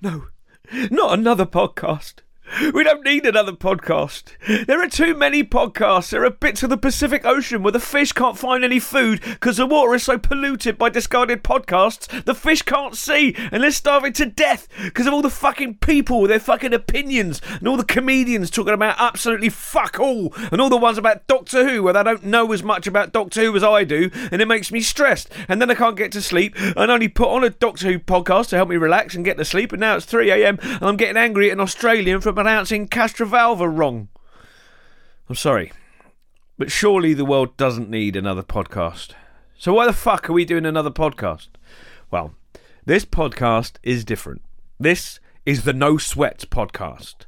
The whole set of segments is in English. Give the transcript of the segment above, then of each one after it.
no, not another podcast. We don't need another podcast. There are too many podcasts. There are bits of the Pacific Ocean where the fish can't find any food because the water is so polluted by discarded podcasts, the fish can't see and they're starving to death because of all the fucking people with their fucking opinions and all the comedians talking about absolutely fuck all and all the ones about Doctor Who where they don't know as much about Doctor Who as I do and it makes me stressed and then I can't get to sleep and only put on a Doctor Who podcast to help me relax and get to sleep and now it's 3am and I'm getting angry at an Australian for pronouncing Castrovalva wrong. I'm sorry, but surely the world doesn't need another podcast. So why the fuck are we doing another podcast? Well, this podcast is different. This is the No Sweat podcast.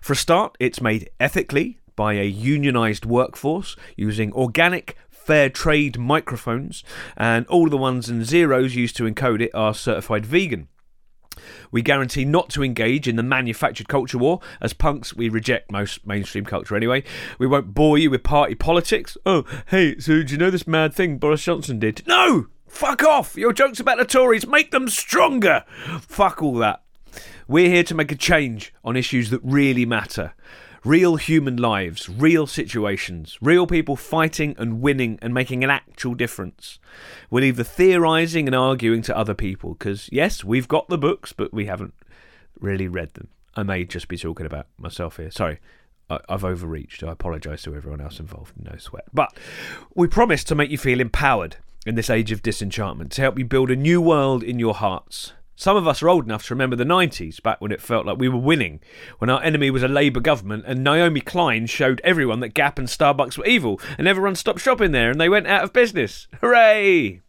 For a start, it's made ethically by a unionised workforce using organic fair trade microphones, and all the ones and zeros used to encode it are certified vegan. We guarantee not to engage in the manufactured culture war. As punks, we reject most mainstream culture anyway. We won't bore you with party politics. Oh, hey, so do you know this mad thing Boris Johnson did? No! Fuck off! Your jokes about the Tories make them stronger! Fuck all that. We're here to make a change on issues that really matter. Real human lives, real situations, real people fighting and winning and making an actual difference. We leave the theorising and arguing to other people because, yes, we've got the books, but we haven't really read them. I may just be talking about myself here. Sorry, I've overreached. I apologise to everyone else involved. No sweat. But we promise to make you feel empowered in this age of disenchantment, to help you build a new world in your hearts. Some of us are old enough to remember the 90s, back when it felt like we were winning, when our enemy was a Labour government and Naomi Klein showed everyone that Gap and Starbucks were evil and everyone stopped shopping there and they went out of business. Hooray!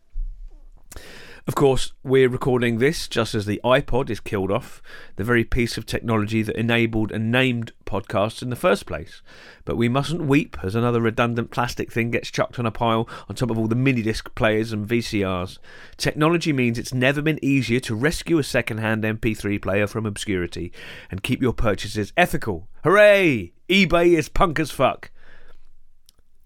Of course, we're recording this just as the iPod is killed off, the very piece of technology that enabled and named podcasts in the first place. But we mustn't weep as another redundant plastic thing gets chucked on a pile on top of all the mini disc players and VCRs. Technology means it's never been easier to rescue a second-hand MP3 player from obscurity and keep your purchases ethical. Hooray! eBay is punk as fuck.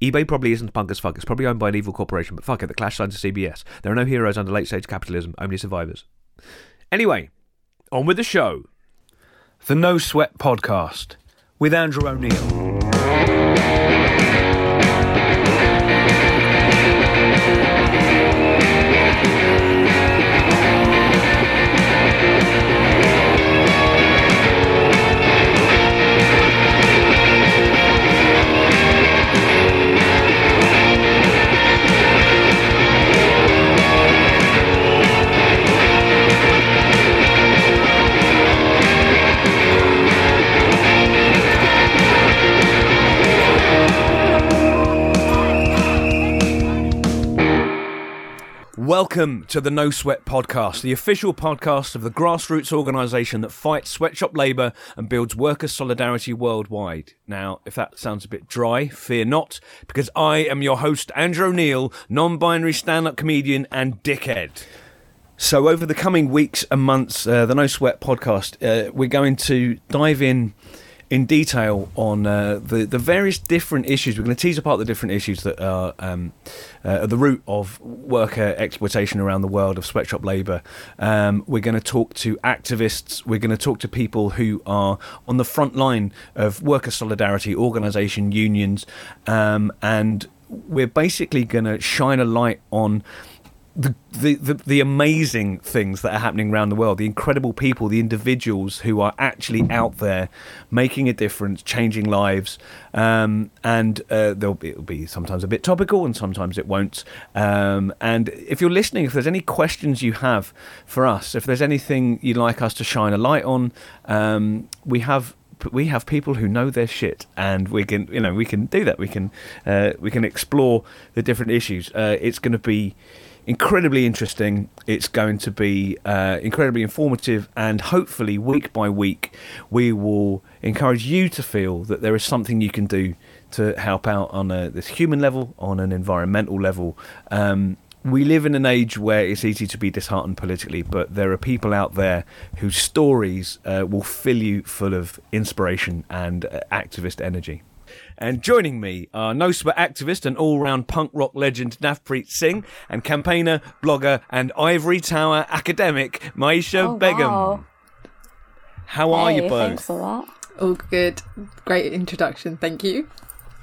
eBay probably isn't punk as fuck. It's probably owned by an evil corporation, but fuck it, the clash signs of CBS. There are no heroes under late stage capitalism, only survivors. Anyway, on with the show. The No Sweat Podcast with Andrew O'Neill. Welcome to the No Sweat Podcast, the official podcast of the grassroots organisation that fights sweatshop labour and builds worker solidarity worldwide. Now, if that sounds a bit dry, fear not, because I am your host, Andrew O'Neill, non binary stand up comedian and dickhead. So, over the coming weeks and months, uh, the No Sweat podcast, uh, we're going to dive in in detail on uh, the the various different issues. We're going to tease apart the different issues that are um, uh, at the root of worker exploitation around the world of sweatshop labour. Um, we're going to talk to activists. We're going to talk to people who are on the front line of worker solidarity, organisation, unions, um, and we're basically going to shine a light on the, the, the, amazing things that are happening around the world, the incredible people, the individuals who are actually out there making a difference, changing lives. Um, and uh, there'll be, it'll be sometimes a bit topical and sometimes it won't. Um, and if you're listening, if there's any questions you have for us, if there's anything you'd like us to shine a light on, um, we have we have people who know their shit, and we can, you know, we can do that. We can, uh, we can explore the different issues. Uh, it's going to be incredibly interesting. It's going to be uh, incredibly informative, and hopefully, week by week, we will encourage you to feel that there is something you can do to help out on a, this human level, on an environmental level. Um, we live in an age where it's easy to be disheartened politically, but there are people out there whose stories uh, will fill you full of inspiration and uh, activist energy. And joining me are No Sweat activist and all round punk rock legend Navpreet Singh and campaigner, blogger, and Ivory Tower academic Mayisha Oh, Begum. wow. How are you both? Thanks for that. All good. Great introduction. Thank you.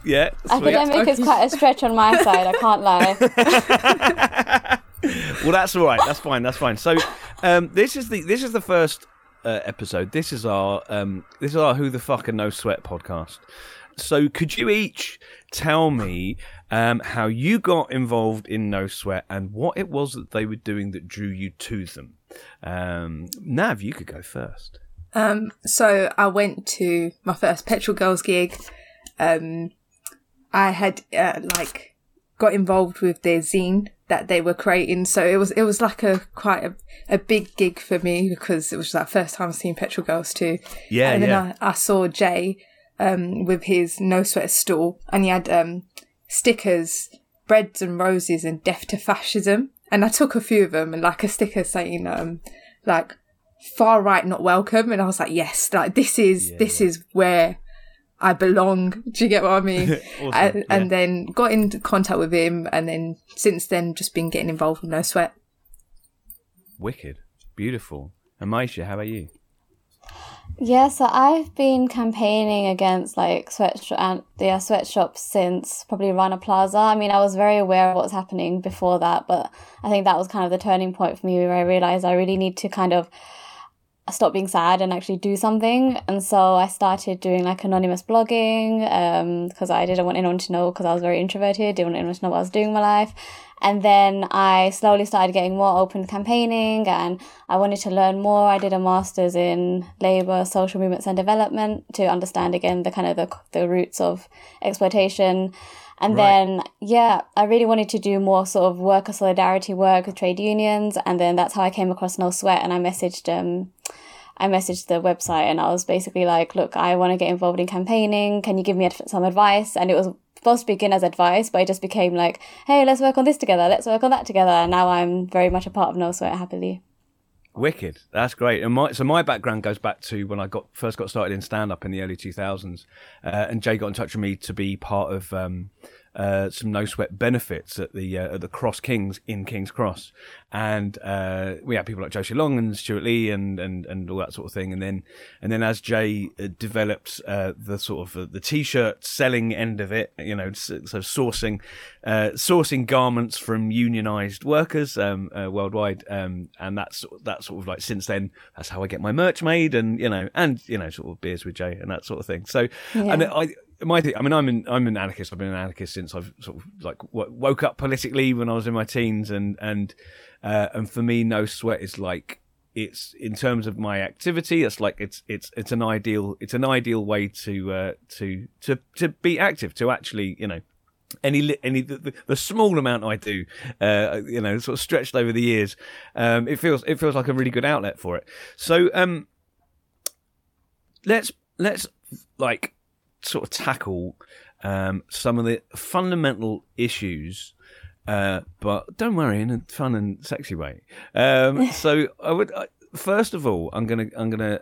Yeah, sweet. Academic is quite a stretch on my side. I can't lie. well, that's all right. That's fine. That's fine. So, um, this is the this is the first uh, episode. This is our um, this is our Who the Fuck and No Sweat podcast. So, could you each tell me um, how you got involved in No Sweat and what it was that they were doing that drew you to them? Um, Nav, you could go first. Um, so I went to my first Petrol Girls gig. Um, I had uh, like got involved with their zine that they were creating, so it was it was like a quite a, a big gig for me because it was that first time seeing Petrol Girls too. Yeah, and then yeah. I, I saw Jay um, with his no sweat stall, and he had um, stickers, breads and roses, and death to fascism. And I took a few of them, and like a sticker saying um, like far right not welcome, and I was like, yes, like this is Yeah, this yeah. is where I belong. Do you get what I mean? Awesome, and, yeah. and then got into contact with him, and then since then just been getting involved with no sweat. Wicked, beautiful. And Mayisha, how about you? Yeah, so I've been campaigning against like sweatshop and yeah, sweatshops since probably Rana Plaza. I mean, I was very aware of what's happening before that, but I think that was kind of the turning point for me where I realized I really need to kind of stop being sad and actually do something. And so I started doing like anonymous blogging um because I didn't want anyone to know because I was very introverted, didn't want anyone to know what I was doing in my life. And then I slowly started getting more open campaigning and I wanted to learn more. I did a master's in labor, social movements and development to understand again the kind of the, the roots of exploitation. And Right. then, yeah, I really wanted to do more sort of worker solidarity work with trade unions. And then that's how I came across No Sweat and I messaged, um, I messaged the website and I was basically like, look, I want to get involved in campaigning. Can you give me some advice? And it was supposed to begin as advice, but it just became like, hey, let's work on this together. Let's work on that together. And now I'm very much a part of No Sweat happily. Wicked. That's great. And my so my background goes back to when I got first got started in stand up in the early 2000s, uh, and Jay got in touch with me to be part of um, uh, some no sweat benefits at the uh, at the Cross Kings in King's Cross, and uh, we had people like Josie Long and Stewart Lee and, and and all that sort of thing. And then and then as Jay uh, developed uh, the sort of uh, the t-shirt selling end of it, you know, so, so sourcing uh, sourcing garments from unionized workers um, uh, worldwide, um, and that's that's sort of like since then that's how I get my merch made, and you know, and you know, sort of beers with Jay and that sort of thing. So, and I. My, I mean, I'm an I'm an anarchist. I've been an anarchist since I've sort of like w- woke up politically when I was in my teens, and and uh, and for me, no sweat is like it's in terms of my activity. It's like it's it's it's an ideal it's an ideal way to uh, to to to be active to actually you know any any the, the, the small amount I do, uh, you know, sort of stretched over the years, um, it feels it feels like a really good outlet for it. So um, let's let's like sort of tackle um, some of the fundamental issues. Uh, but don't worry, in a fun and sexy way. Um, so I would I, first of all, I'm gonna I'm gonna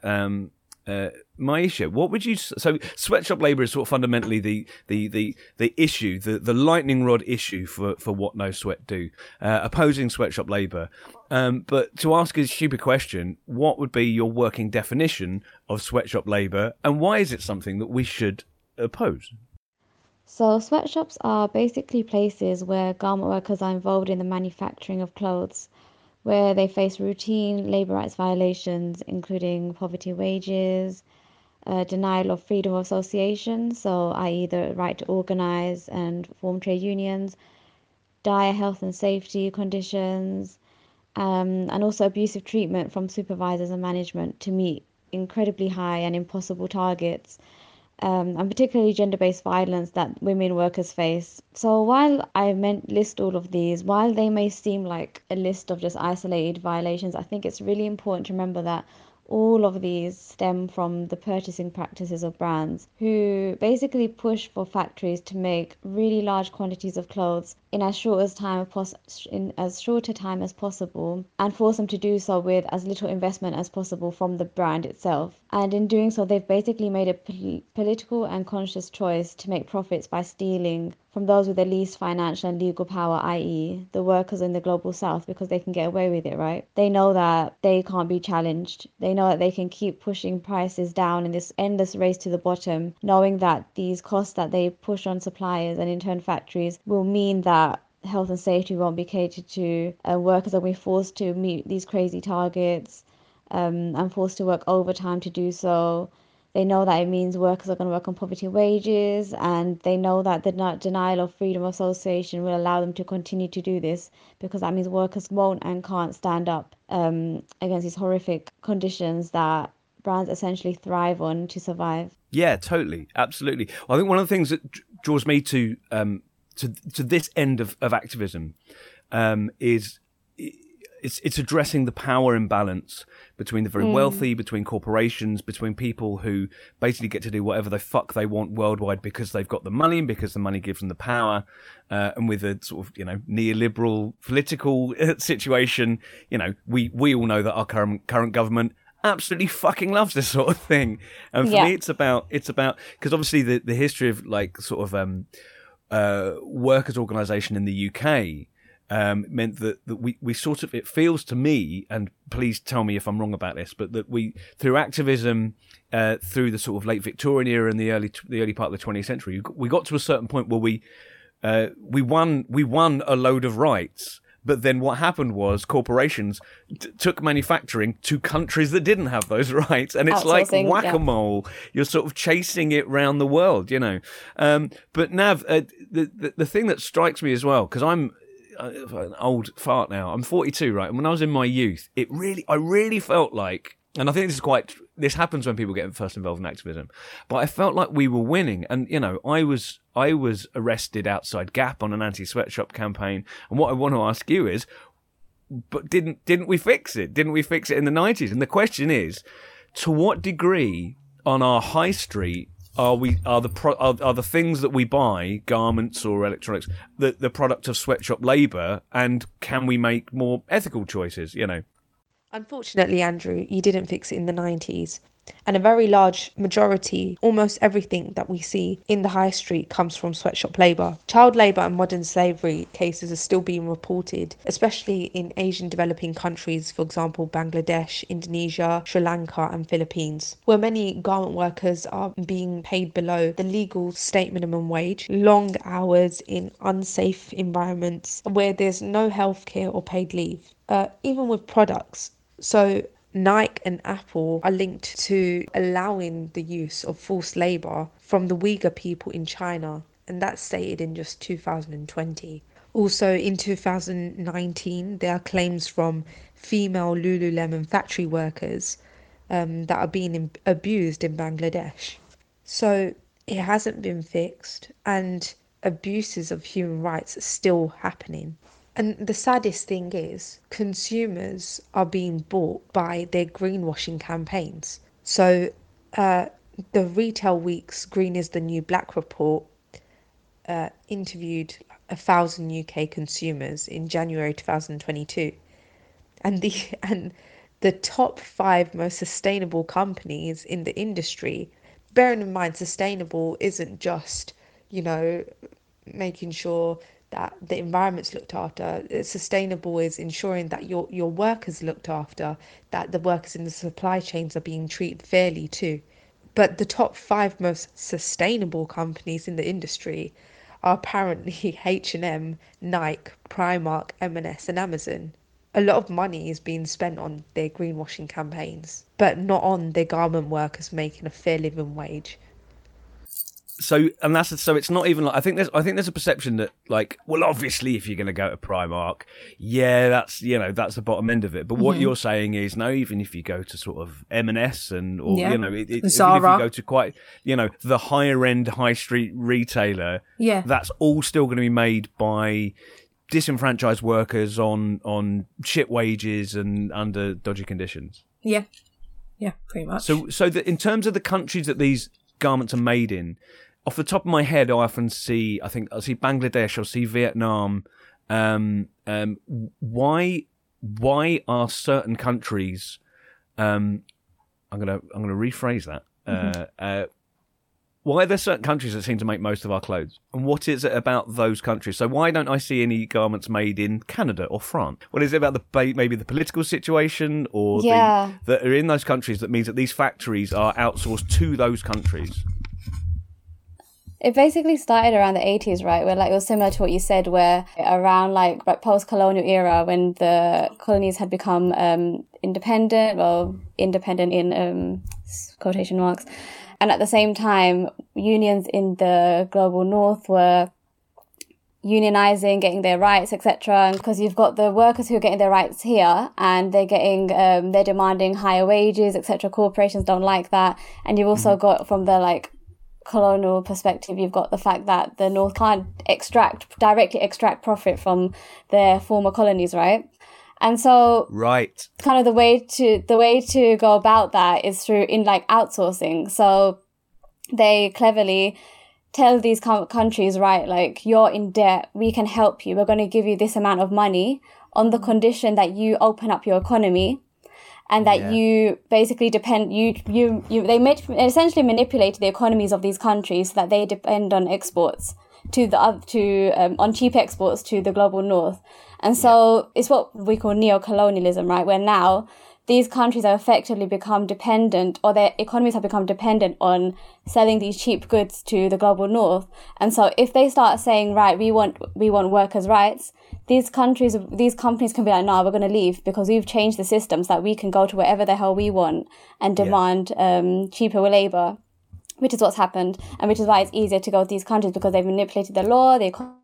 uh, Mayisha, what would you so sweatshop labour is sort of fundamentally the the the the issue, the the lightning rod issue for for what no sweat do, uh, opposing sweatshop labour. Um, but to ask a stupid question, what would be your working definition of sweatshop labour, and why is it something that we should oppose? So, sweatshops are basically places where garment workers are involved in the manufacturing of clothes, where they face routine labor rights violations, including poverty wages, uh, denial of freedom of association, so i.e., the right to organize and form trade unions, dire health and safety conditions, um, and also abusive treatment from supervisors and management to meet incredibly high and impossible targets um, and particularly gender-based violence that women workers face. So while I meant list all of these, while they may seem like a list of just isolated violations, I think it's really important to remember that all of these stem from the purchasing practices of brands who basically push for factories to make really large quantities of clothes in as short as time in as short a time as possible and force them to do so with as little investment as possible from the brand itself. And in doing so they've basically made a pol- political and conscious choice to make profits by stealing from those with the least financial and legal power, i.e., the workers in the global south, because they can get away with it, right? They know that they can't be challenged. They know that they can keep pushing prices down in this endless race to the bottom, knowing that these costs that they push on suppliers and in turn factories will mean that health and safety won't be catered to, uh, workers will be forced to meet these crazy targets um, and forced to work overtime to do so they know that it means workers are going to work on poverty wages, and they know that the denial of freedom of association will allow them to continue to do this because that means workers won't and can't stand up um, against these horrific conditions that brands essentially thrive on to survive. Yeah, totally, absolutely. Well, I think one of the things that draws me to um, to to this end of of activism um, is it's it's addressing the power imbalance between the very mm. wealthy, between corporations, between people who basically get to do whatever the fuck they want worldwide because they've got the money and because the money gives them the power, uh, and with a sort of you know neoliberal political situation, you know we we all know that our current current government absolutely fucking loves this sort of thing, and for yeah. me it's about it's about because obviously the the history of like sort of um uh workers organisation in the UK um, meant that, that we, we sort of, it feels to me, and please tell me if I'm wrong about this, but that we, through activism, uh, through the sort of late Victorian era and the early, the early part of the 20th century, we got to a certain point where we, uh, we won, we won a load of rights. But then what happened was corporations t- took manufacturing to countries that didn't have those rights. And it's like whack a mole. Yeah. You're sort of chasing it round the world, you know. Um, but Nav, uh, the, the, the thing that strikes me as well, because I'm Uh, an old fart now. I'm 42, right? And when I was in my youth, it really, I really felt like, and I think this is quite, this happens when people get first involved in activism, but I felt like we were winning. And, you know, I was, I was arrested outside Gap on an anti-sweatshop campaign. And what I want to ask you is, but didn't, didn't we fix it? Didn't we fix it in the 90s? And the question is, to what degree on our high street are we are the pro, are, are the things that we buy garments or electronics the the product of sweatshop labor? And can we make more ethical choices you know? Unfortunately andrew you didn't fix it in the 90s and a very large majority, almost everything that we see in the high street comes from sweatshop labour. Child labour and modern slavery cases are still being reported, especially in Asian developing countries, for example, Bangladesh, Indonesia, Sri Lanka, and Philippines, where many garment workers are being paid below the legal state minimum wage, long hours in unsafe environments where there's no healthcare or paid leave. Uh, even with products. So Nike and Apple are linked to allowing the use of forced labor from the Uyghur people in China, and that's stated in just 2020. Also, in 2019, there are claims from female Lululemon factory workers um, that are being abused in Bangladesh. So, it hasn't been fixed, and abuses of human rights are still happening. And the saddest thing is, consumers are being bought by their greenwashing campaigns. So, uh, the Retail Week's Green is the New Black report uh, interviewed a thousand UK consumers in January 2022, and the and the top five most sustainable companies in the industry. Bearing in mind, sustainable isn't just you know making sure that the environment's looked after. Uh, sustainable is ensuring that your your workers looked after, that the workers in the supply chains are being treated fairly too. But the top five most sustainable companies in the industry are apparently H&M, Nike, Primark, M&S and Amazon. A lot of money is being spent on their greenwashing campaigns, but not on their garment workers making a fair living wage so and that's so it's not even like I think there's I think there's a perception that like well obviously if you're going to go to Primark yeah that's you know that's the bottom end of it. But mm-hmm. what you're saying is no even if you go to sort of M&S and or yeah. you know it, it, even if you go to quite you know the higher end high street retailer yeah. that's all still going to be made by disenfranchised workers on on shit wages and under dodgy conditions. Yeah. Yeah pretty much. So so that in terms of the countries that these garments are made in off the top of my head, I often see, I think I see Bangladesh, I'll see Vietnam. Um, um, why, why are certain countries? Um, I'm gonna, I'm gonna rephrase that. Uh, mm-hmm. Uh, uh, why are there certain countries that seem to make most of our clothes? And what is it about those countries? So why don't I see any garments made in Canada or France? What is it about the maybe the political situation or Yeah. the, that are in those countries that means that these factories are outsourced to those countries? It basically started around the 80s, right? Where like it was similar to what you said, where around like, like post-colonial era, when the colonies had become um, independent, well, independent in um, quotation marks, and at the same time, unions in the global north were unionizing, getting their rights, etc. And because you've got the workers who are getting their rights here, and they're getting, um, they're demanding higher wages, etc. Corporations don't like that, and you've also got from the like colonial perspective, you've got the fact that the North can't extract directly extract profit from their former colonies, right? And so Right. kind of the way to the way to go about that is through in like outsourcing. So they cleverly tell these countries, right, like you're in debt, we can help you. We're going to give you this amount of money on the condition that you open up your economy and that Yeah. you basically depend you you you they made, essentially manipulate the economies of these countries so that they depend on exports to the to um, on cheap exports to the global north and so it's what we call neo-colonialism right? Where now these countries have effectively become dependent or their economies have become dependent on selling these cheap goods to the global north. And so if they start saying right we want we want workers rights these countries these companies can be like no we're going to leave because we've changed the systems that we can go to wherever the hell we want and demand um, cheaper labor which is what's happened and which is why it's easier to go to these countries because they've manipulated the law the economy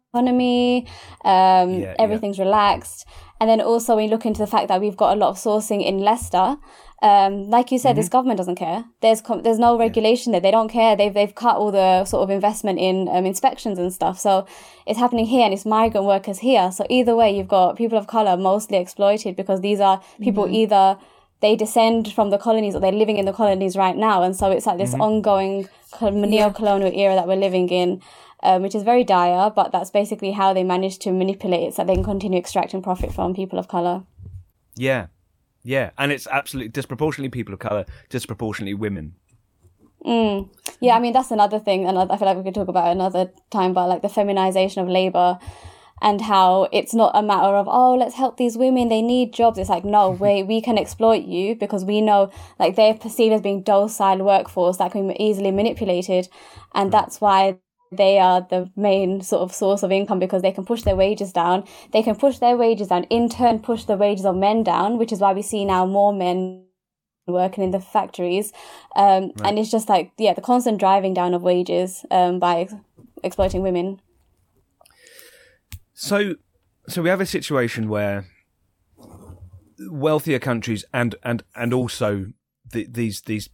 um, Yeah, yeah. everything's relaxed and then also we look into the fact that we've got a lot of sourcing in leicester um, like you said, this government doesn't care. There's com- there's no regulation there. They don't care. They've they've cut all the sort of investment in um, inspections and stuff. So it's happening here, and it's migrant workers here. So either way, you've got people of color mostly exploited because these are people either they descend from the colonies or they're living in the colonies right now, and so it's like this ongoing neo-colonial era that we're living in. Um, which is very dire, but that's basically how they manage to manipulate it so they can continue extracting profit from people of color. Yeah. Yeah. And it's absolutely disproportionately people of colour, disproportionately women. Yeah, I mean that's another thing, and I I feel like we could talk about another time. But like the feminization of labor, and how it's not a matter of oh let's help these women they need jobs. It's like no we we can exploit you because we know like they're perceived as being docile workforce that can be easily manipulated, and that's why they are the main sort of source of income because they can push their wages down. They can push their wages down, in turn push the wages of men down, which is why we see now more men working in the factories. Um, And it's just like, yeah, the constant driving down of wages um, by ex- exploiting women. So, so we have a situation where wealthier countries and and and also the, these these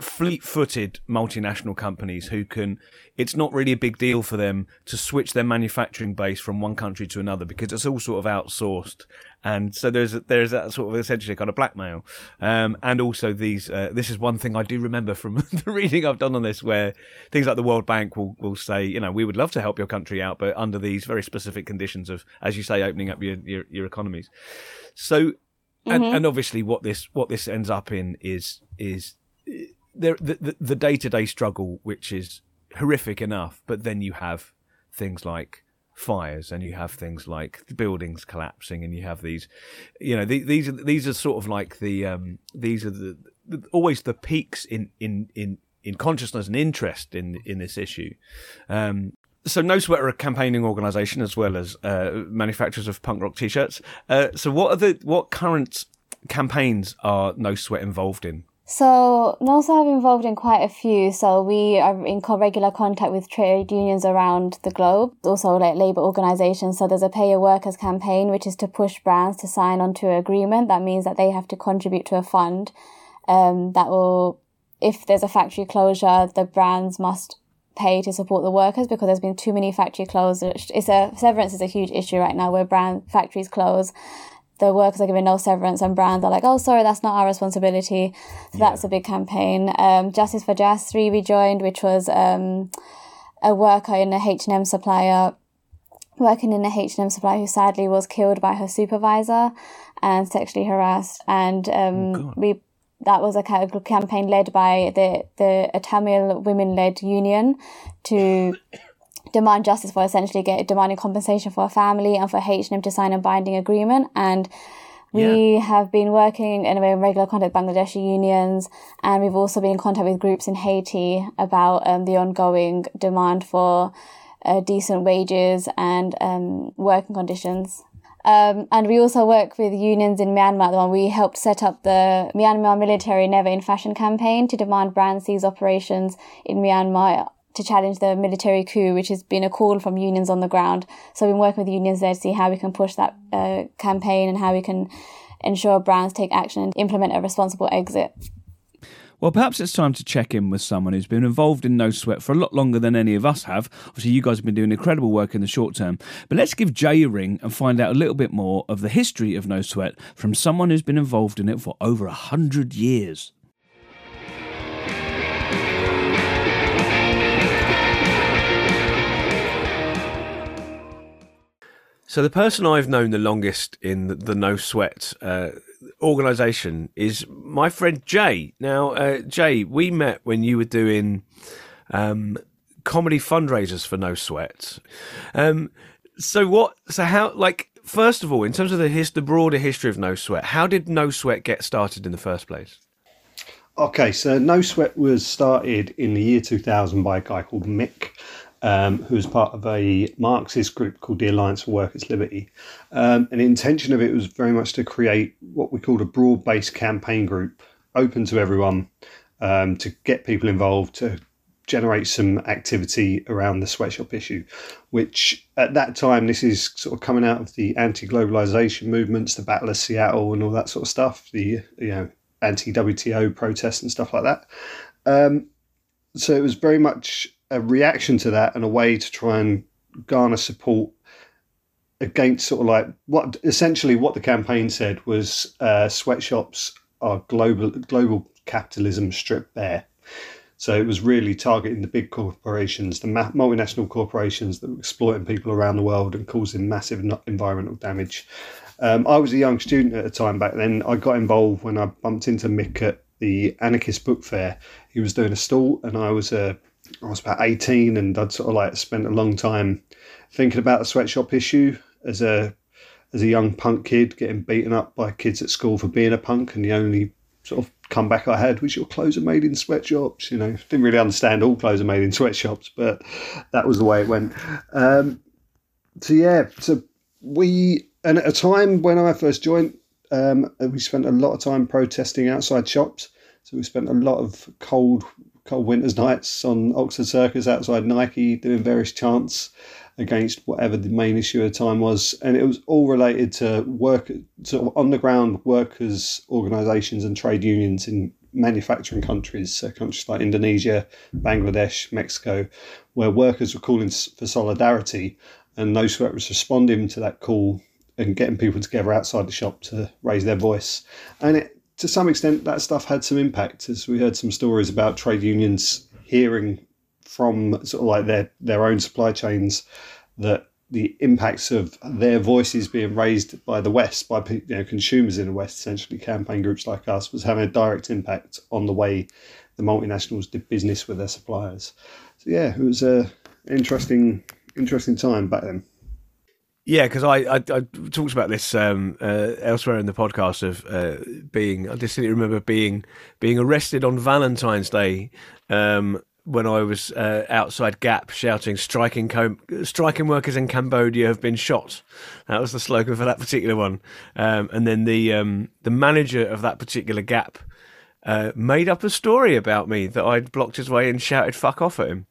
fleet-footed multinational companies who can it's not really a big deal for them to switch their manufacturing base from one country to another because it's all sort of outsourced. And so there's there's that sort of essentially kind of blackmail. Um, and also these uh, this is one thing I do remember from the reading I've done on this where things like the World Bank will will say you know we would love to help your country out but under these very specific conditions of as you say opening up your your, your economies. So and, and obviously what this what this ends up in is is the the, day-to-day struggle which is horrific enough but then you have things like fires and you have things like buildings collapsing and you have these you know the, these are these are sort of like the um these are the, the always the peaks in in in in consciousness and interest in in this issue um so No Sweat are a campaigning organisation as well as uh, manufacturers of punk rock t-shirts. Uh, so what are the what current campaigns are No Sweat involved in? So, No Sweat have involved in quite a few. So, we are in regular contact with trade unions around the globe, also like labour organisations. So, there's a pay your workers campaign, which is to push brands to sign onto an agreement. That means that they have to contribute to a fund um, that will, if there's a factory closure, the brands must pay to support the workers because there's been too many factory closures. It's a severance is a huge issue right now where brand factories close the workers are given no severance and brands are like, oh, sorry, that's not our responsibility. So that's a big campaign. Um, Justice for Jeyasre we joined, which was um, a worker in a H&M supplier, working in a H&M supplier who sadly was killed by her supervisor and sexually harassed. And um, we that was a campaign led by the, the Tamil women led union to demand justice for essentially get demanding compensation for a family and for H&M to sign a binding agreement. And we yeah. have been working in a regular contact with Bangladeshi unions, and we've also been in contact with groups in Haiti about um, the ongoing demand for uh, decent wages and um, working conditions. Um, and we also work with unions in Myanmar. The one We helped set up the Myanmar Military Never in Fashion campaign to demand brands cease operations in Myanmar to challenge the military coup, which has been a call from unions on the ground. So we've been working with unions there to see how we can push that uh, campaign and how we can ensure brands take action and implement a responsible exit. Well, perhaps it's time to check in with someone who's been involved in No Sweat for a lot longer than any of us have. Obviously, you guys have been doing incredible work in the short term. But let's give Jay a ring and find out a little bit more of the history of No Sweat from someone who's been involved in it for over a hundred years. So the person I've known the longest in the, the No Sweat uh, organisation is my friend Jay. Now, uh, Jay, we met when you were doing um, comedy fundraisers for No Sweat. Um, so what? So how? Like, first of all, in terms of the his, the broader history of No Sweat, how did No Sweat get started in the first place? Okay, so No Sweat was started in the year 2000 by a guy called Mick um, who was part of a Marxist group called the Alliance for Workers' Liberty. Um, and the intention of it was very much to create what we called a broad based campaign group, open to everyone, um, to get people involved, to generate some activity around the sweatshop issue, which at that time, this is sort of coming out of the anti globalization movements, the Battle of Seattle, and all that sort of stuff, the you know anti WTO protests and stuff like that. Um, so it was very much a reaction to that and a way to try and garner support against sort of like what essentially what the campaign said was uh, sweatshops are global global capitalism stripped bare. So it was really targeting the big corporations, the multinational corporations that were exploiting people around the world and causing massive environmental damage. Um, I was a young student at the time back then. I got involved when I bumped into Mick at the Anarchist Book Fair. He was doing a stall, and I was a I was about 18 and I'd sort of like spent a long time thinking about the sweatshop issue as a as a young punk kid getting beaten up by kids at school for being a punk and the only sort of comeback I had was your clothes are made in sweatshops. You know, didn't really understand all clothes are made in sweatshops, but that was the way it went. Um, so yeah, so we and at a time when I first joined, um, we spent a lot of time protesting outside shops. So we spent a lot of cold cold winter's nights on Oxford Circus outside Nike doing various chants against whatever the main issue at the time was. And it was all related to work, sort of workers' organisations and trade unions in manufacturing countries, so countries like Indonesia, Bangladesh, Mexico, where workers were calling for solidarity. And Sweat was responding to that call and getting people together outside the shop to raise their voice. And it to some extent, that stuff had some impact, as we heard some stories about trade unions hearing from sort of like their their own supply chains that the impacts of their voices being raised by the West, by you know, consumers in the West, essentially campaign groups like us, was having a direct impact on the way the multinationals did business with their suppliers. So yeah, it was a interesting interesting time back then. Yeah, because I, I, I talked about this um, uh, elsewhere in the podcast of uh, being. I distinctly remember being being arrested on Valentine's Day um, when I was uh, outside Gap shouting "striking com- striking workers in Cambodia have been shot." That was the slogan for that particular one. Um, and then the um, the manager of that particular Gap uh, made up a story about me that I'd blocked his way and shouted "fuck off" at him.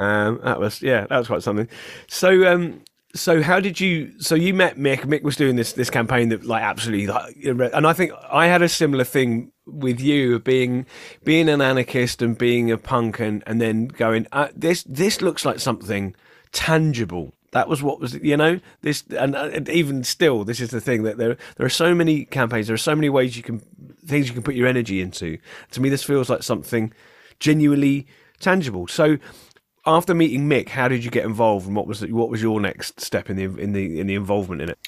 Um, that was yeah, that was quite something. So um, so how did you? So you met Mick. Mick was doing this this campaign that like absolutely, like, and I think I had a similar thing with you being being an anarchist and being a punk, and and then going uh, this this looks like something tangible. That was what was you know this, and, and even still, this is the thing that there there are so many campaigns, there are so many ways you can things you can put your energy into. To me, this feels like something genuinely tangible. So after meeting Mick, how did you get involved, and what was what was your next step in the in the in the involvement in it?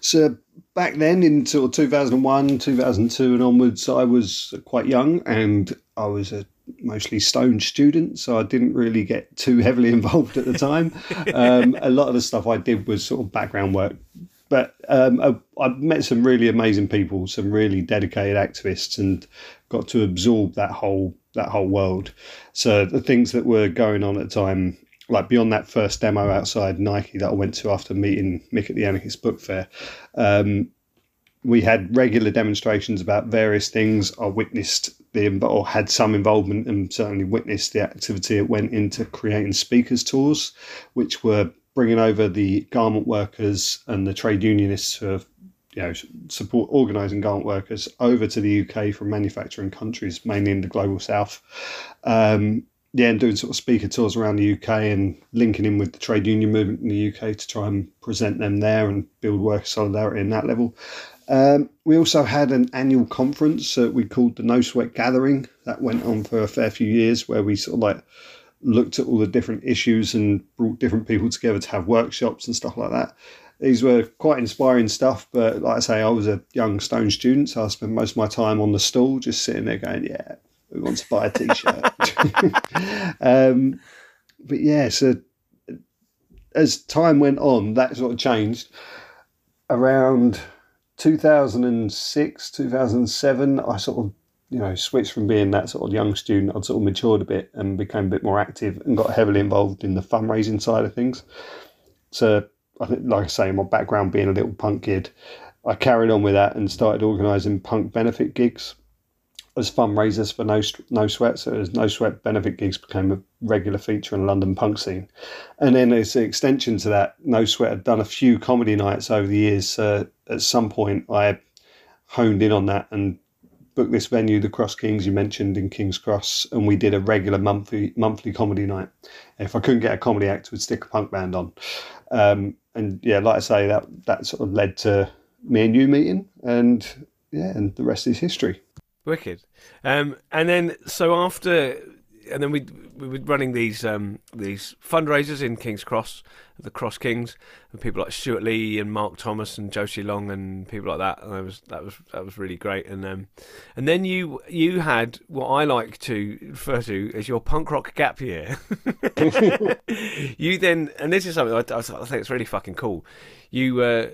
So back then, of 2001, 2002, and onwards, I was quite young and I was a mostly stone student, so I didn't really get too heavily involved at the time. um, a lot of the stuff I did was sort of background work. But um, I, I met some really amazing people, some really dedicated activists, and got to absorb that whole that whole world. So the things that were going on at the time, like beyond that first demo outside Nike that I went to after meeting Mick at the Anarchist Book Fair, um, we had regular demonstrations about various things. I witnessed the or had some involvement and certainly witnessed the activity that went into creating speakers tours, which were bringing over the garment workers and the trade unionists who have you know support organising garment workers over to the UK from manufacturing countries, mainly in the global south. Um, yeah, and doing sort of speaker tours around the UK and linking in with the trade union movement in the UK to try and present them there and build worker solidarity in that level. Um, we also had an annual conference that we called the No Sweat Gathering that went on for a fair few years, where we sort of like looked at all the different issues and brought different people together to have workshops and stuff like that. These were quite inspiring stuff, but like I say, I was a young stone student, so I spent most of my time on the stall just sitting there going, Yeah, who wants to buy a t shirt? um, but yeah, so as time went on, that sort of changed. Around 2006, 2007, I sort of you know, switched from being that sort of young student, I'd sort of matured a bit and became a bit more active and got heavily involved in the fundraising side of things. So, like I say, my background being a little punk kid, I carried on with that and started organising punk benefit gigs as fundraisers for No No Sweat. So, as No Sweat benefit gigs became a regular feature in the London punk scene, and then as an extension to that, No Sweat had done a few comedy nights over the years. So at some point, I honed in on that and booked this venue, the Cross Kings you mentioned in King's Cross, and we did a regular monthly monthly comedy night. If I couldn't get a comedy act, we'd stick a punk band on. Um, and yeah, like I say, that that sort of led to me and you meeting, and yeah, and the rest is history. Wicked. Um, and then so after and then we we were running these um, these fundraisers in King's Cross, the Cross Kings, and people like Stewart Lee and Mark Thomas and Josie Long and people like that. And that was that was that was really great. And um, and then you you had what I like to refer to as your punk rock gap year. you then, and this is something I, I think it's really fucking cool. You. Uh,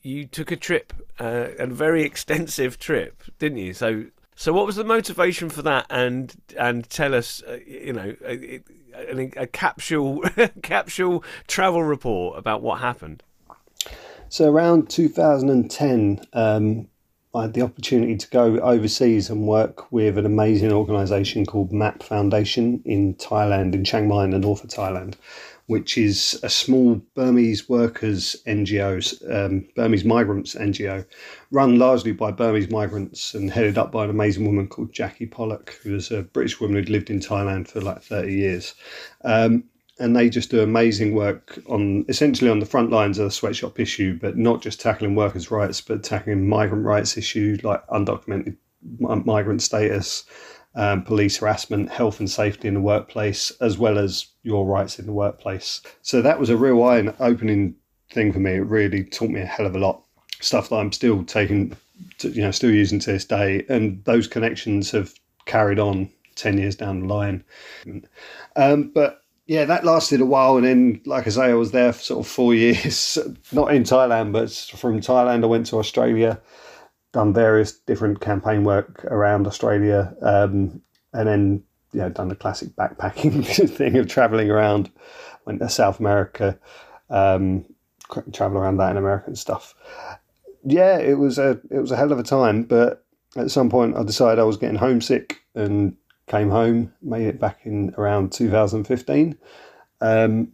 you took a trip, uh, a very extensive trip, didn't you? So so, what was the motivation for that? And and tell us, uh, you know, a, a, a capsule capsule travel report about what happened. So, around 2010, um, I had the opportunity to go overseas and work with an amazing organisation called MAP Foundation in Thailand, in Chiang Mai, in the north of Thailand which is a small Burmese workers NGO, um, Burmese migrants NGO, run largely by Burmese migrants and headed up by an amazing woman called Jackie Pollock, who is a British woman who'd lived in Thailand for like 30 years. Um, and they just do amazing work on essentially on the front lines of the sweatshop issue, but not just tackling workers' rights, but tackling migrant rights issues like undocumented migrant status, um, police harassment, health and safety in the workplace, as well as your rights in the workplace. So that was a real eye opening thing for me. It really taught me a hell of a lot. Stuff that I'm still taking, to, you know, still using to this day. And those connections have carried on 10 years down the line. Um, but yeah, that lasted a while. And then, like I say, I was there for sort of four years, not in Thailand, but from Thailand, I went to Australia done various different campaign work around Australia, um, and then you know done the classic backpacking thing of traveling around. Went to South America, um, travel around Latin America and stuff. Yeah, it was a it was a hell of a time, but at some point I decided I was getting homesick and came home. Made it back in around 2015, um,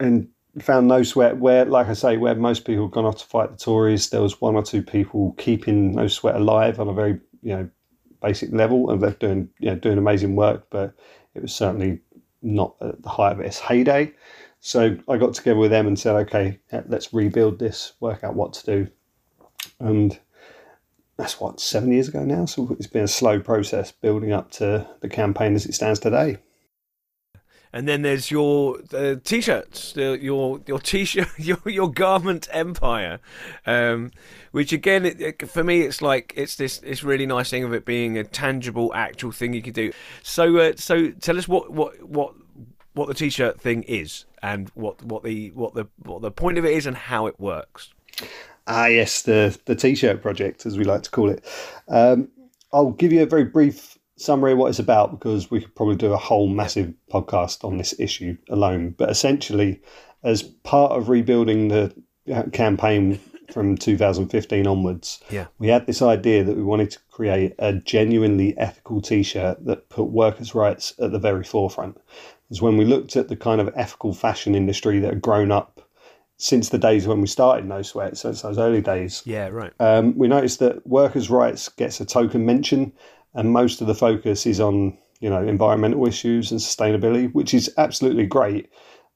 and found no sweat where, like I say, where most people have gone off to fight the Tories, there was one or two people keeping no sweat alive on a very you know basic level, and they're doing you know doing amazing work, but it was certainly not at the height of its heyday. So I got together with them and said, okay, let's rebuild this, work out what to do, and that's what seven years ago now. So it's been a slow process building up to the campaign as it stands today. and then there's your uh, t-shirts, your your t-shirt, your your garment empire, um, which again, it, it, for me, it's like it's this this really nice thing of it being a tangible, actual thing you could do. So, uh, so tell us what what what what the t-shirt thing is, and what what the what the what the point of it is, and how it works. Ah, yes, the the t-shirt project, as we like to call it. Um, I'll give you a very brief summary of what it's about because we could probably do a whole massive podcast on this issue alone. But essentially, as part of rebuilding the uh, campaign from 2015 onwards, yeah. we had this idea that we wanted to create a genuinely ethical T-shirt that put workers' rights at the very forefront. Because when we looked at the kind of ethical fashion industry that had grown up since the days when we started No Sweat, since those early days, Yeah, right. um, we noticed that workers' rights gets a token mention, and most of the focus is on you know environmental issues and sustainability, which is absolutely great.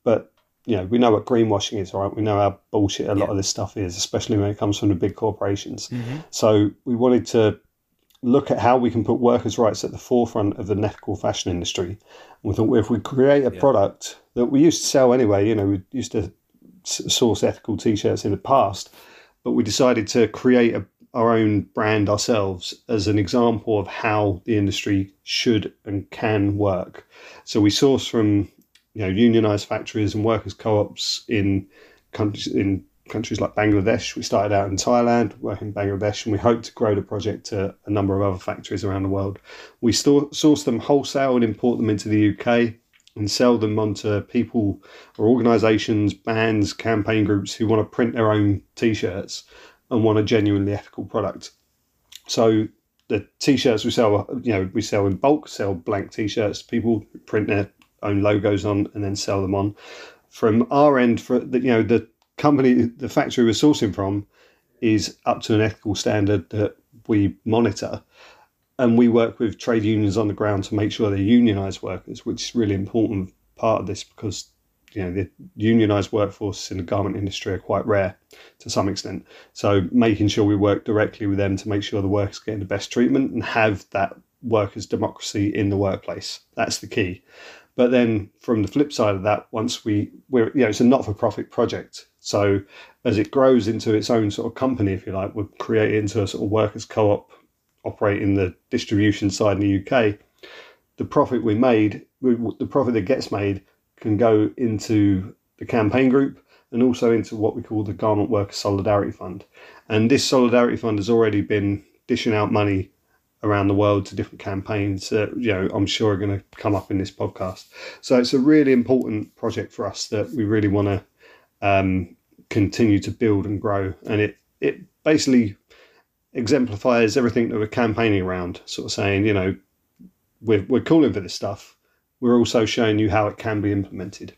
But you know we know what greenwashing is, right? We know how bullshit a lot Yeah. of this stuff is, especially when it comes from the big corporations. Mhm. So we wanted to look at how we can put workers' rights at the forefront of the ethical fashion industry. We thought if we create a Yeah. product that we used to sell anyway, you know, we used to source ethical t-shirts in the past, but we decided to create a, our own brand ourselves as an example of how the industry should and can work. So we source from you know unionized factories and workers co-ops in countries in countries like Bangladesh. We started out in Thailand, working in Bangladesh, and we hope to grow the project to a number of other factories around the world. We store, source them wholesale and import them into the UK and sell them onto people or organisations, bands, campaign groups who want to print their own T-shirts and want a genuinely ethical product. So the T-shirts we sell, you know, we sell in bulk, sell blank T-shirts. People print their own logos on and then sell them on. From our end, for the, you know, the company, the factory we're sourcing from, is up to an ethical standard that we monitor and we work with trade unions on the ground to make sure they're unionised workers, which is really important part of this because you know the unionised workforce in the garment industry are quite rare to some extent. So making sure we work directly with them to make sure the workers get the best treatment and have that workers' democracy in the workplace. That's the key. But then from the flip side of that, once we we're you know it's a not-for-profit project. So as it grows into its own sort of company, if you like, we're created into a sort of workers co-op operating the distribution side in the UK, the profit we made, the profit that gets made, can go into the campaign group and also into what we call the Garment Worker Solidarity Fund. And this Solidarity Fund has already been dishing out money around the world to different campaigns that you know I'm sure are going to come up in this podcast. So it's a really important project for us that we really want to um, continue to build and grow. And it it basically exemplifies everything that we're campaigning around, sort of saying, you know, we're, we're calling for this stuff. We're also showing you how it can be implemented.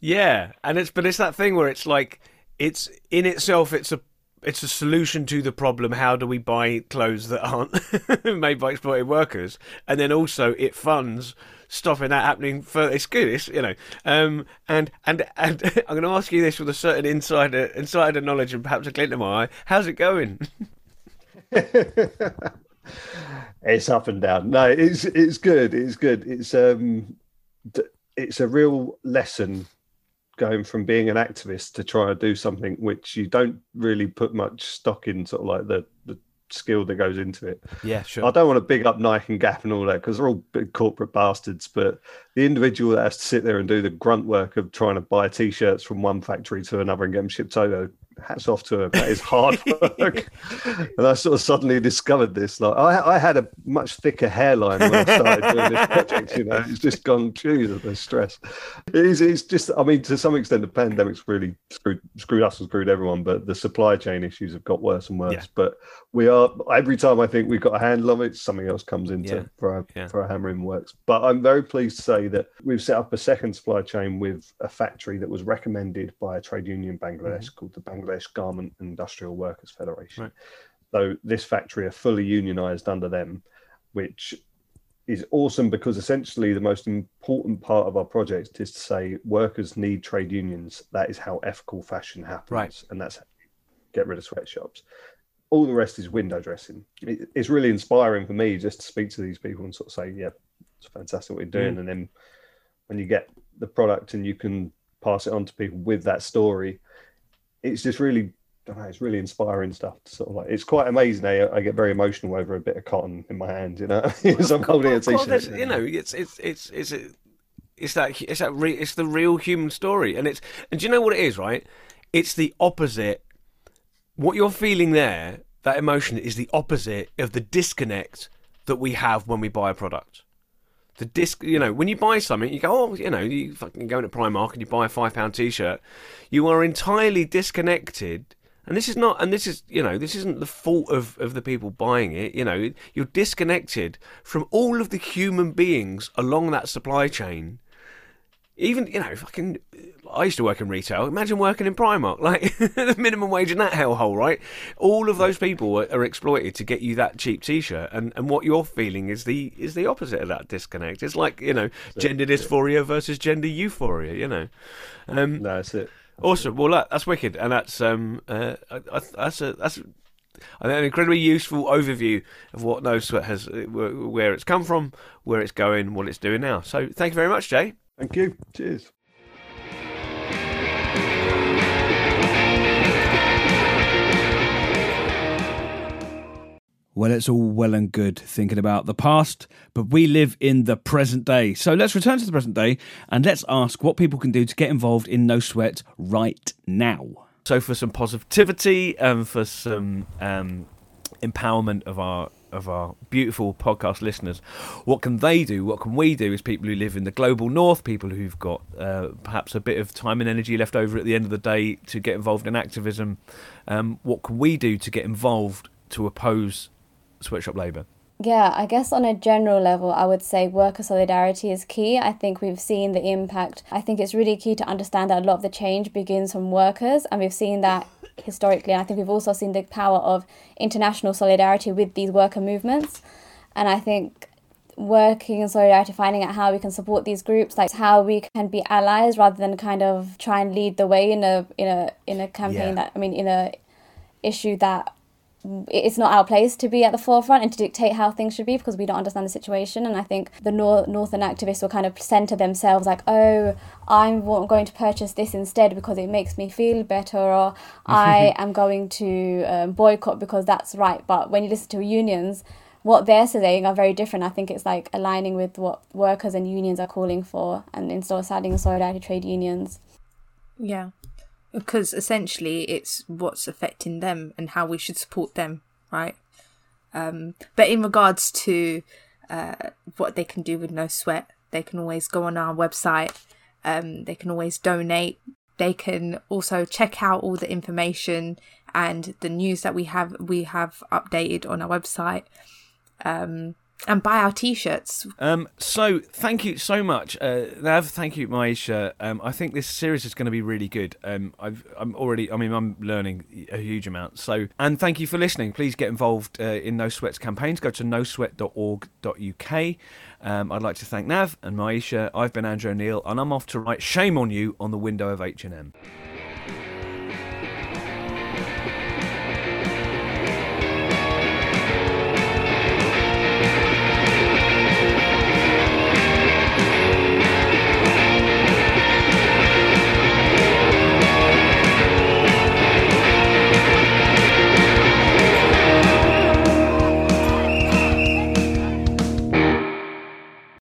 Yeah, and it's but it's that thing where it's like it's in itself it's a it's a solution to the problem. How do we buy clothes that aren't made by exploited workers? And then also it funds stopping that happening. For it's good, it's you know. Um, and and and I'm going to ask you this with a certain insider insider knowledge and perhaps a glint in my eye. How's it going? it's up and down. No, it's it's good. It's good. It's um, it's a real lesson going from being an activist to try to do something which you don't really put much stock in, sort of like the the skill that goes into it. Yeah, sure. I don't want to big up Nike and Gap and all that because they're all big corporate bastards. But the individual that has to sit there and do the grunt work of trying to buy t-shirts from one factory to another and get them shipped over, hats off to her. That is hard work. and I sort of suddenly discovered this. Like I, I had a much thicker hairline when I started doing this project. You know, it's just gone. Geez, the stress. It's, it's just. I mean, to some extent, the pandemic's really screwed screwed us and screwed everyone. But the supply chain issues have got worse and worse. Yeah. But we are every time I think we've got a handle on it, something else comes into Yeah. for our Yeah. for our hammering works. But I'm very pleased to say that we've set up a second supply chain with a factory that was recommended by a trade union in Bangladesh mm-hmm. called the Bangladesh Garment and Industrial Workers Federation. Right. So this factory are fully unionized under them, which is awesome because essentially the most important part of our project is to say workers need trade unions. That is how ethical fashion happens, Right. and that's how you get rid of sweatshops. All the rest is window dressing. It's really inspiring for me just to speak to these people and sort of say, "Yeah, it's fantastic what you're doing," mm. and then when you get the product and you can pass it on to people with that story, it's just really know, it's really inspiring stuff. Sort of like it's quite amazing. I, I get very emotional over a bit of cotton in my hand, you know, as I'm holding a t-shirt. you know, it's it's it's it's it's that it's that re, it's the real human story, and it's and do you know what it is, right? It's the opposite. What you're feeling there, that emotion, is the opposite of the disconnect that we have when we buy a product. The disc, you know, when you buy something, you go, oh, you know, you fucking go into Primark and you buy a five pound t-shirt. You are entirely disconnected and this is not and this is you know this isn't the fault of of the people buying it you know you're disconnected from all of the human beings along that supply chain even you know fucking I used to work in retail. Imagine working in Primark, like the minimum wage in that hellhole, right? All of those people are, are, exploited to get you that cheap T-shirt, and, and what you're feeling is the is the opposite of that disconnect. It's like you know gender dysphoria versus gender euphoria. You know, um, that's it. Awesome. Well, that, that's wicked, and that's um, uh, that's a that's an incredibly useful overview of what No Sweat has, where it's come from, where it's going, what it's doing now. So, thank you very much, Jay. Thank you. Cheers. Well, it's all well and good thinking about the past, but we live in the present day. So let's return to the present day and let's ask what people can do to get involved in No Sweat right now. So, for some positivity and for some um, empowerment of our of our beautiful podcast listeners, what can they do? What can we do as people who live in the global north, people who've got uh, perhaps a bit of time and energy left over at the end of the day to get involved in activism? Um, what can we do to get involved to oppose sweatshop labour? Yeah, I guess on a general level, I would say worker solidarity is key. I think we've seen the impact. I think it's really key to understand that a lot of the change begins from workers, and we've seen that historically. And I think we've also seen the power of international solidarity with these worker movements. And I think working in solidarity, finding out how we can support these groups, like how we can be allies rather than kind of try and lead the way in a in a in a campaign yeah. that I mean in a issue that it's not our place to be at the forefront and to dictate how things should be because we don't understand the situation. And I think the nor- northern activists will kind of center themselves like, oh, I'm going to purchase this instead because it makes me feel better, or I am going to um, boycott because that's right. But when you listen to unions, what they're saying are very different. I think it's like aligning with what workers and unions are calling for, and instead of siding solidarity trade unions. Yeah because essentially it's what's affecting them and how we should support them, right? Um, but in regards to uh, what they can do with no sweat, they can always go on our website. Um, they can always donate. They can also check out all the information and the news that we have we have updated on our website. Um, and buy our t-shirts. Um, so thank you so much, uh, Nav. Thank you, Mayisha. Um, I think this series is going to be really good. Um, i am already. I mean, I'm learning a huge amount. So, and thank you for listening. Please get involved uh, in No Sweats campaigns. Go to nosweat.org.uk. Um, I'd like to thank Nav and Mayisha. I've been Andrew O'Neill, and I'm off to write "Shame on You" on the window of H and M.